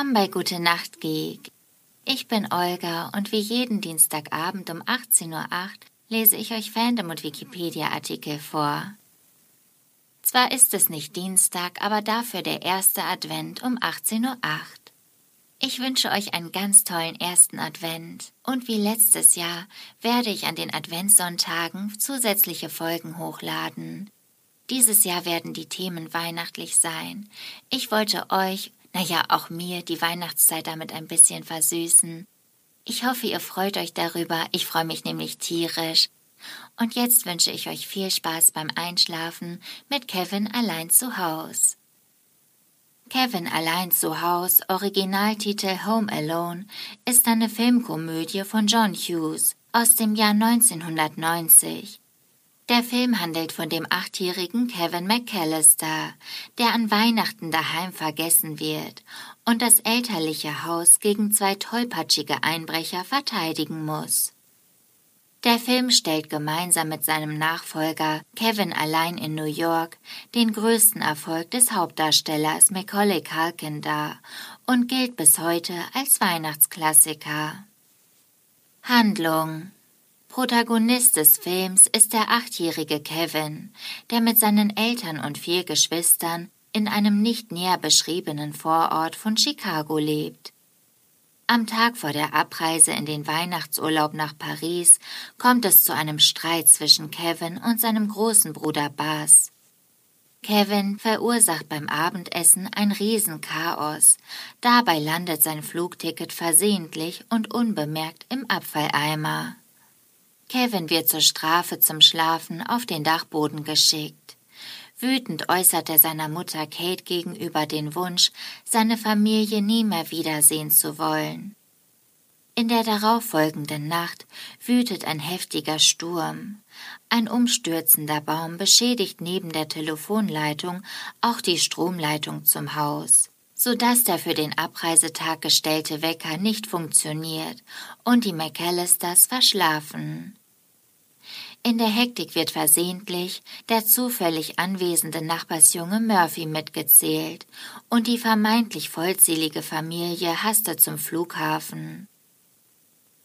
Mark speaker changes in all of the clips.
Speaker 1: Willkommen bei Gute Nacht Geek. Ich bin Olga und wie jeden Dienstagabend um 18.08 Uhr lese ich euch Fandom und Wikipedia-Artikel vor. Zwar ist es nicht Dienstag, aber dafür der erste Advent um 18.08 Uhr. Ich wünsche euch einen ganz tollen ersten Advent und wie letztes Jahr werde ich an den Adventssonntagen zusätzliche Folgen hochladen. Dieses Jahr werden die Themen weihnachtlich sein. Ich wollte euch naja, auch mir die Weihnachtszeit damit ein bisschen versüßen. Ich hoffe, ihr freut euch darüber. Ich freue mich nämlich tierisch. Und jetzt wünsche ich euch viel Spaß beim Einschlafen mit Kevin allein zu Haus. Kevin allein zu Haus, Originaltitel Home Alone, ist eine Filmkomödie von John Hughes aus dem Jahr 1990. Der Film handelt von dem achtjährigen Kevin McAllister, der an Weihnachten daheim vergessen wird und das elterliche Haus gegen zwei tollpatschige Einbrecher verteidigen muss. Der Film stellt gemeinsam mit seinem Nachfolger Kevin allein in New York den größten Erfolg des Hauptdarstellers Macaulay Culkin dar und gilt bis heute als Weihnachtsklassiker. Handlung Protagonist des Films ist der achtjährige Kevin, der mit seinen Eltern und vier Geschwistern in einem nicht näher beschriebenen Vorort von Chicago lebt. Am Tag vor der Abreise in den Weihnachtsurlaub nach Paris kommt es zu einem Streit zwischen Kevin und seinem großen Bruder Bas. Kevin verursacht beim Abendessen ein Riesenchaos. Dabei landet sein Flugticket versehentlich und unbemerkt im Abfalleimer. Kevin wird zur Strafe zum Schlafen auf den Dachboden geschickt. Wütend äußert er seiner Mutter Kate gegenüber den Wunsch, seine Familie nie mehr wiedersehen zu wollen. In der darauffolgenden Nacht wütet ein heftiger Sturm. Ein umstürzender Baum beschädigt neben der Telefonleitung auch die Stromleitung zum Haus so dass der für den Abreisetag gestellte Wecker nicht funktioniert und die McAllisters verschlafen. In der Hektik wird versehentlich der zufällig anwesende Nachbarsjunge Murphy mitgezählt und die vermeintlich vollzählige Familie hastet zum Flughafen.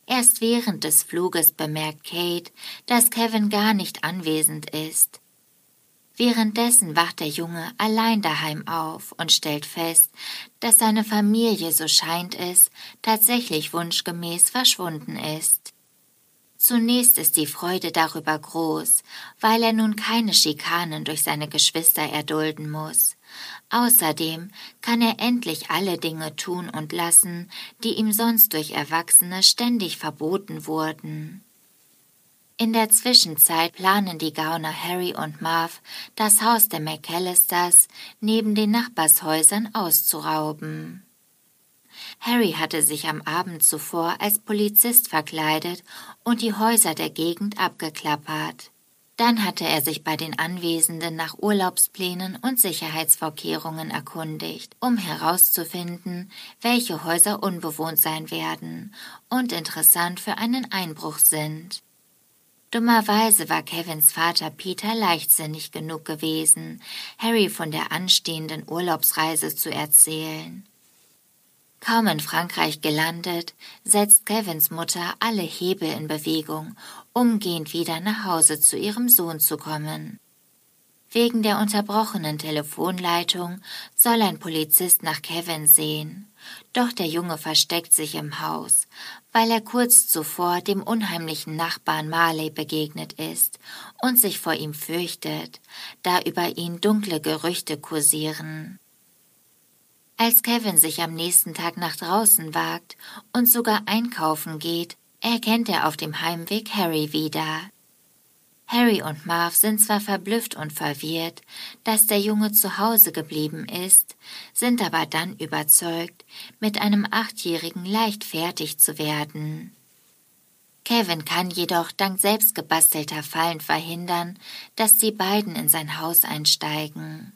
Speaker 1: Erst während des Fluges bemerkt Kate, dass Kevin gar nicht anwesend ist. Währenddessen wacht der Junge allein daheim auf und stellt fest, dass seine Familie, so scheint es, tatsächlich wunschgemäß verschwunden ist. Zunächst ist die Freude darüber groß, weil er nun keine Schikanen durch seine Geschwister erdulden muss. Außerdem kann er endlich alle Dinge tun und lassen, die ihm sonst durch Erwachsene ständig verboten wurden. In der Zwischenzeit planen die Gauner Harry und Marv, das Haus der McAllisters neben den Nachbarshäusern auszurauben. Harry hatte sich am Abend zuvor als Polizist verkleidet und die Häuser der Gegend abgeklappert. Dann hatte er sich bei den Anwesenden nach Urlaubsplänen und Sicherheitsvorkehrungen erkundigt, um herauszufinden, welche Häuser unbewohnt sein werden und interessant für einen Einbruch sind. Dummerweise war Kevins Vater Peter leichtsinnig genug gewesen, Harry von der anstehenden Urlaubsreise zu erzählen. Kaum in Frankreich gelandet, setzt Kevins Mutter alle Hebel in Bewegung, umgehend wieder nach Hause zu ihrem Sohn zu kommen. Wegen der unterbrochenen Telefonleitung soll ein Polizist nach Kevin sehen. Doch der Junge versteckt sich im Haus, weil er kurz zuvor dem unheimlichen Nachbarn Marley begegnet ist und sich vor ihm fürchtet, da über ihn dunkle Gerüchte kursieren. Als Kevin sich am nächsten Tag nach draußen wagt und sogar einkaufen geht, erkennt er auf dem Heimweg Harry wieder. Harry und Marv sind zwar verblüfft und verwirrt, dass der Junge zu Hause geblieben ist, sind aber dann überzeugt, mit einem Achtjährigen leicht fertig zu werden. Kevin kann jedoch dank selbstgebastelter Fallen verhindern, dass die beiden in sein Haus einsteigen.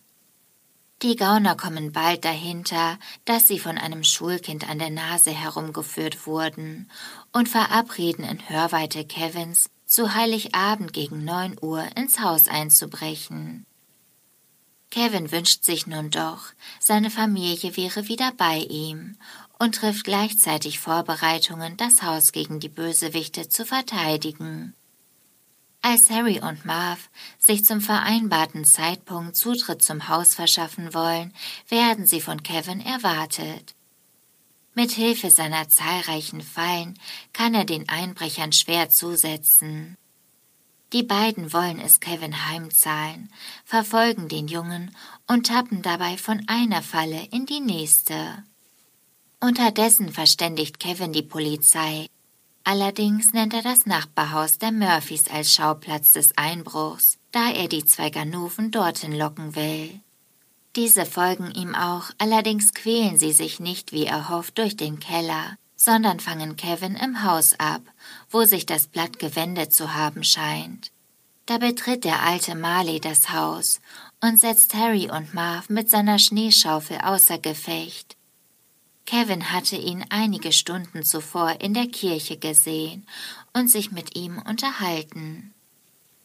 Speaker 1: Die Gauner kommen bald dahinter, dass sie von einem Schulkind an der Nase herumgeführt wurden und verabreden in Hörweite Kevins, zu Heiligabend gegen neun Uhr ins Haus einzubrechen. Kevin wünscht sich nun doch, seine Familie wäre wieder bei ihm und trifft gleichzeitig Vorbereitungen, das Haus gegen die Bösewichte zu verteidigen. Als Harry und Marv sich zum vereinbarten Zeitpunkt Zutritt zum Haus verschaffen wollen, werden sie von Kevin erwartet. Mit Hilfe seiner zahlreichen Fallen kann er den Einbrechern schwer zusetzen. Die beiden wollen es Kevin heimzahlen, verfolgen den Jungen und tappen dabei von einer Falle in die nächste. Unterdessen verständigt Kevin die Polizei. Allerdings nennt er das Nachbarhaus der Murphys als Schauplatz des Einbruchs, da er die zwei Ganoven dorthin locken will. Diese folgen ihm auch, allerdings quälen sie sich nicht wie erhofft durch den Keller, sondern fangen Kevin im Haus ab, wo sich das Blatt gewendet zu haben scheint. Da betritt der alte Marley das Haus und setzt Harry und Marv mit seiner Schneeschaufel außer Gefecht. Kevin hatte ihn einige Stunden zuvor in der Kirche gesehen und sich mit ihm unterhalten.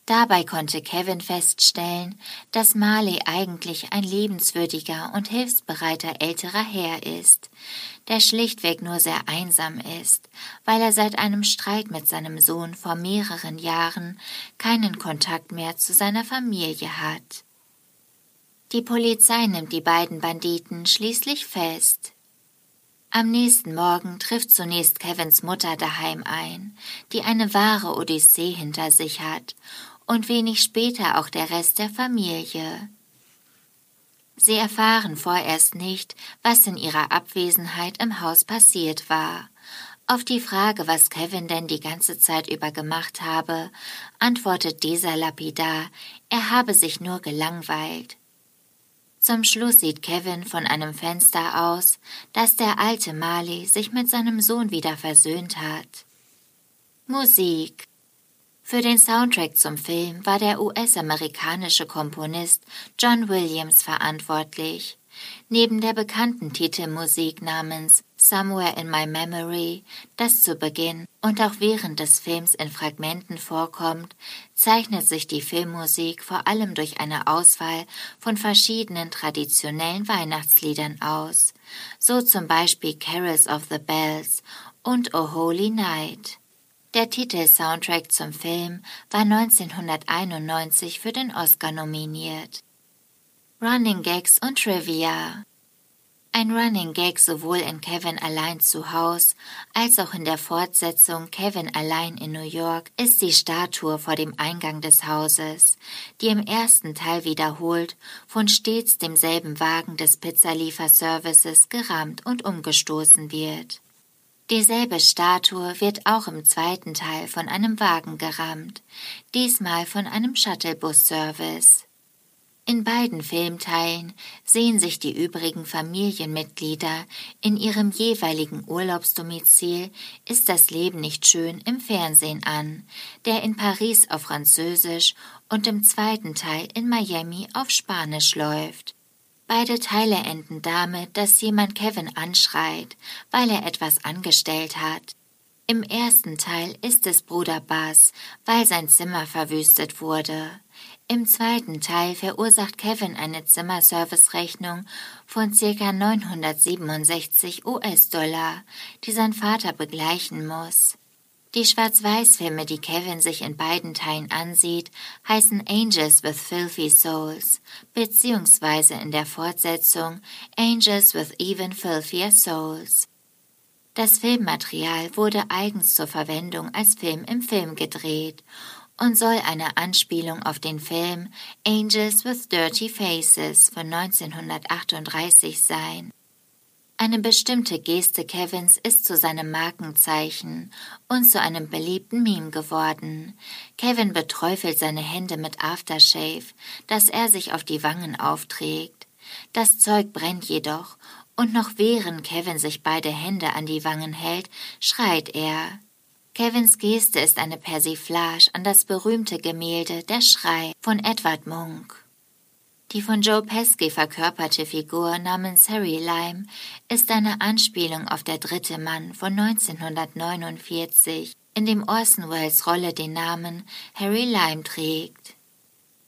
Speaker 1: Dabei konnte Kevin feststellen, dass Marley eigentlich ein liebenswürdiger und hilfsbereiter älterer Herr ist, der schlichtweg nur sehr einsam ist, weil er seit einem Streit mit seinem Sohn vor mehreren Jahren keinen Kontakt mehr zu seiner Familie hat. Die Polizei nimmt die beiden Banditen schließlich fest. Am nächsten Morgen trifft zunächst Kevins Mutter daheim ein, die eine wahre Odyssee hinter sich hat und wenig später auch der Rest der Familie. Sie erfahren vorerst nicht, was in ihrer Abwesenheit im Haus passiert war. Auf die Frage, was Kevin denn die ganze Zeit über gemacht habe, antwortet dieser lapidar, er habe sich nur gelangweilt. Zum Schluss sieht Kevin von einem Fenster aus, dass der alte Marley sich mit seinem Sohn wieder versöhnt hat. Musik für den Soundtrack zum Film war der US-amerikanische Komponist John Williams verantwortlich. Neben der bekannten Titelmusik namens Somewhere in My Memory, das zu Beginn und auch während des Films in Fragmenten vorkommt, zeichnet sich die Filmmusik vor allem durch eine Auswahl von verschiedenen traditionellen Weihnachtsliedern aus, so zum Beispiel Carols of the Bells und O Holy Night. Der Titelsoundtrack zum Film war 1991 für den Oscar nominiert. Running Gags und Trivia ein Running Gag sowohl in Kevin allein zu Haus als auch in der Fortsetzung Kevin allein in New York ist die Statue vor dem Eingang des Hauses, die im ersten Teil wiederholt von stets demselben Wagen des Pizzalieferservices gerammt und umgestoßen wird. Dieselbe Statue wird auch im zweiten Teil von einem Wagen gerammt, diesmal von einem Shuttlebus-Service. In beiden Filmteilen sehen sich die übrigen Familienmitglieder in ihrem jeweiligen Urlaubsdomizil Ist das Leben nicht schön im Fernsehen an, der in Paris auf Französisch und im zweiten Teil in Miami auf Spanisch läuft. Beide Teile enden damit, dass jemand Kevin anschreit, weil er etwas angestellt hat. Im ersten Teil ist es Bruder Buzz, weil sein Zimmer verwüstet wurde. Im zweiten Teil verursacht Kevin eine Zimmerservice-Rechnung von ca. 967 US-Dollar, die sein Vater begleichen muss. Die Schwarz-Weiß-Filme, die Kevin sich in beiden Teilen ansieht, heißen Angels with Filthy Souls, beziehungsweise in der Fortsetzung Angels with Even Filthier Souls. Das Filmmaterial wurde eigens zur Verwendung als Film im Film gedreht und soll eine Anspielung auf den Film Angels with Dirty Faces von 1938 sein. Eine bestimmte Geste Kevins ist zu seinem Markenzeichen und zu einem beliebten Meme geworden. Kevin beträufelt seine Hände mit Aftershave, das er sich auf die Wangen aufträgt. Das Zeug brennt jedoch, und noch während Kevin sich beide Hände an die Wangen hält, schreit er. Kevins Geste ist eine Persiflage an das berühmte Gemälde Der Schrei von Edward Munch. Die von Joe Pesci verkörperte Figur namens Harry Lime ist eine Anspielung auf der dritte Mann von 1949, in dem Orson Welles Rolle den Namen Harry Lime trägt.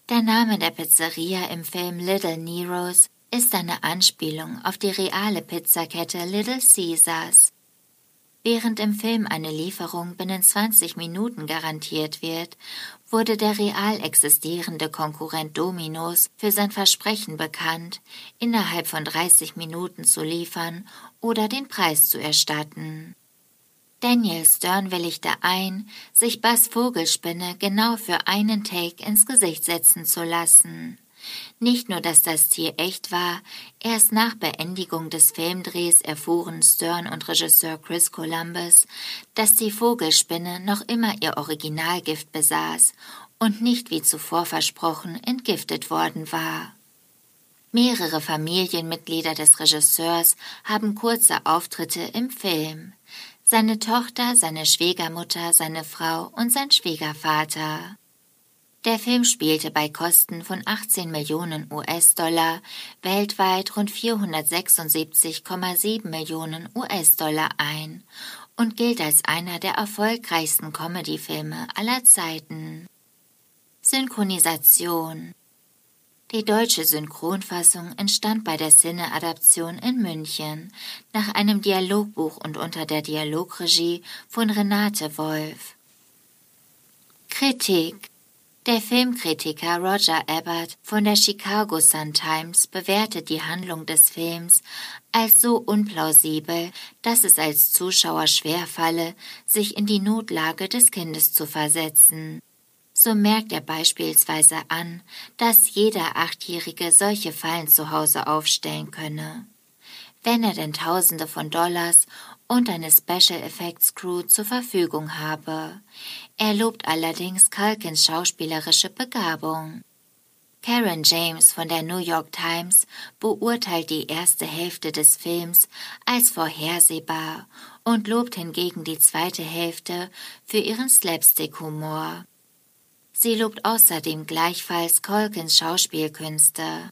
Speaker 1: Der Name der Pizzeria im Film Little Neros ist eine Anspielung auf die reale Pizzakette Little Caesars. Während im Film eine Lieferung binnen 20 Minuten garantiert wird, wurde der real existierende Konkurrent Dominos für sein Versprechen bekannt, innerhalb von 30 Minuten zu liefern oder den Preis zu erstatten. Daniel Stern willigte ein, sich Bass Vogelspinne genau für einen Take ins Gesicht setzen zu lassen. Nicht nur, dass das Tier echt war, erst nach Beendigung des Filmdrehs erfuhren Stern und Regisseur Chris Columbus, dass die Vogelspinne noch immer ihr Originalgift besaß und nicht wie zuvor versprochen entgiftet worden war. Mehrere Familienmitglieder des Regisseurs haben kurze Auftritte im Film. Seine Tochter, seine Schwiegermutter, seine Frau und sein Schwiegervater. Der Film spielte bei Kosten von 18 Millionen US-Dollar weltweit rund 476,7 Millionen US-Dollar ein und gilt als einer der erfolgreichsten Comedy-Filme aller Zeiten. Synchronisation Die deutsche Synchronfassung entstand bei der Cine-Adaption in München nach einem Dialogbuch und unter der Dialogregie von Renate Wolf. Kritik der Filmkritiker Roger Ebert von der Chicago Sun-Times bewertet die Handlung des Films als so unplausibel, dass es als Zuschauer schwerfalle, sich in die Notlage des Kindes zu versetzen. So merkt er beispielsweise an, dass jeder Achtjährige solche Fallen zu Hause aufstellen könne. Wenn er denn Tausende von Dollars und eine Special Effects Crew zur Verfügung habe. Er lobt allerdings Culkins schauspielerische Begabung. Karen James von der New York Times beurteilt die erste Hälfte des Films als vorhersehbar und lobt hingegen die zweite Hälfte für ihren Slapstick-Humor. Sie lobt außerdem gleichfalls Colkins Schauspielkünste.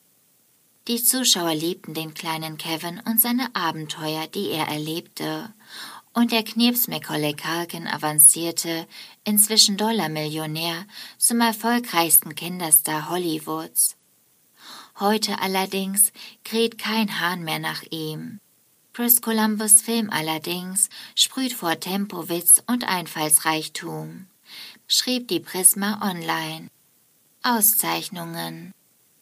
Speaker 1: Die Zuschauer liebten den kleinen Kevin und seine Abenteuer, die er erlebte. Und der Knirps Macaulay Culkin avancierte, inzwischen Dollarmillionär, zum erfolgreichsten Kinderstar Hollywoods. Heute allerdings kräht kein Hahn mehr nach ihm. Chris Columbus Film allerdings sprüht vor Tempowitz und Einfallsreichtum, schrieb die Prisma online. Auszeichnungen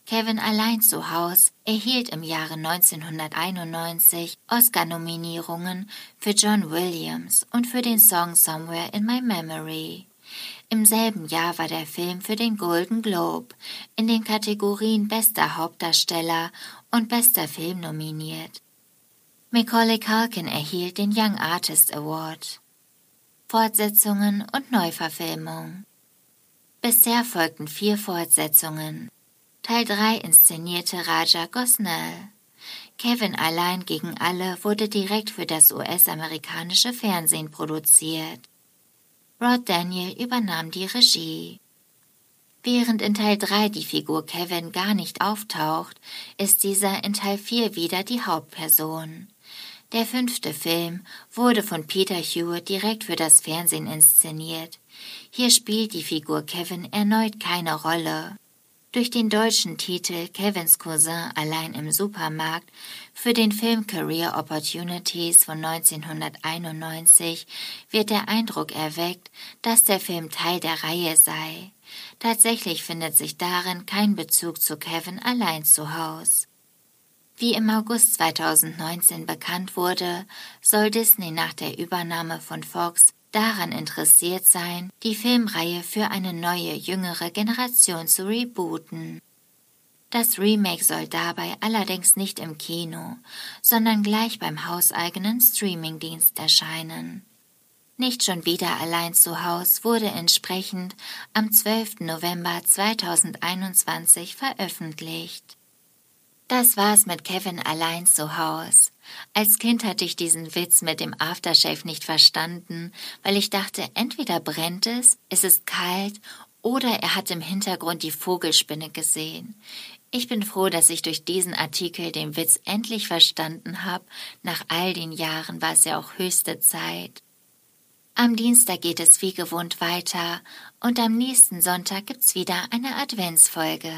Speaker 1: Kevin allein zu Haus erhielt im Jahre 1991 Oscar-Nominierungen für John Williams und für den Song Somewhere in My Memory. Im selben Jahr war der Film für den Golden Globe in den Kategorien Bester Hauptdarsteller und Bester Film nominiert. Macaulay Culkin erhielt den Young Artist Award. Fortsetzungen und Neuverfilmung. Bisher folgten vier Fortsetzungen. Teil 3 inszenierte Raja Gosnell. Kevin allein gegen alle wurde direkt für das US-amerikanische Fernsehen produziert. Rod Daniel übernahm die Regie. Während in Teil 3 die Figur Kevin gar nicht auftaucht, ist dieser in Teil 4 wieder die Hauptperson. Der fünfte Film wurde von Peter Hewitt direkt für das Fernsehen inszeniert. Hier spielt die Figur Kevin erneut keine Rolle durch den deutschen Titel Kevins Cousin allein im Supermarkt für den Film Career Opportunities von 1991 wird der Eindruck erweckt, dass der Film Teil der Reihe sei. Tatsächlich findet sich darin kein Bezug zu Kevin allein zu Haus. Wie im August 2019 bekannt wurde, soll Disney nach der Übernahme von Fox daran interessiert sein, die Filmreihe für eine neue, jüngere Generation zu rebooten. Das Remake soll dabei allerdings nicht im Kino, sondern gleich beim hauseigenen Streamingdienst erscheinen. Nicht schon wieder allein zu Haus wurde entsprechend am 12. November 2021 veröffentlicht. Das war's mit Kevin allein zu Haus. Als Kind hatte ich diesen Witz mit dem Aftershave nicht verstanden, weil ich dachte, entweder brennt es, es ist kalt oder er hat im Hintergrund die Vogelspinne gesehen. Ich bin froh, dass ich durch diesen Artikel den Witz endlich verstanden habe. Nach all den Jahren war es ja auch höchste Zeit. Am Dienstag geht es wie gewohnt weiter und am nächsten Sonntag gibt's wieder eine Adventsfolge.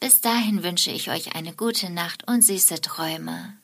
Speaker 1: Bis dahin wünsche ich euch eine gute Nacht und süße Träume.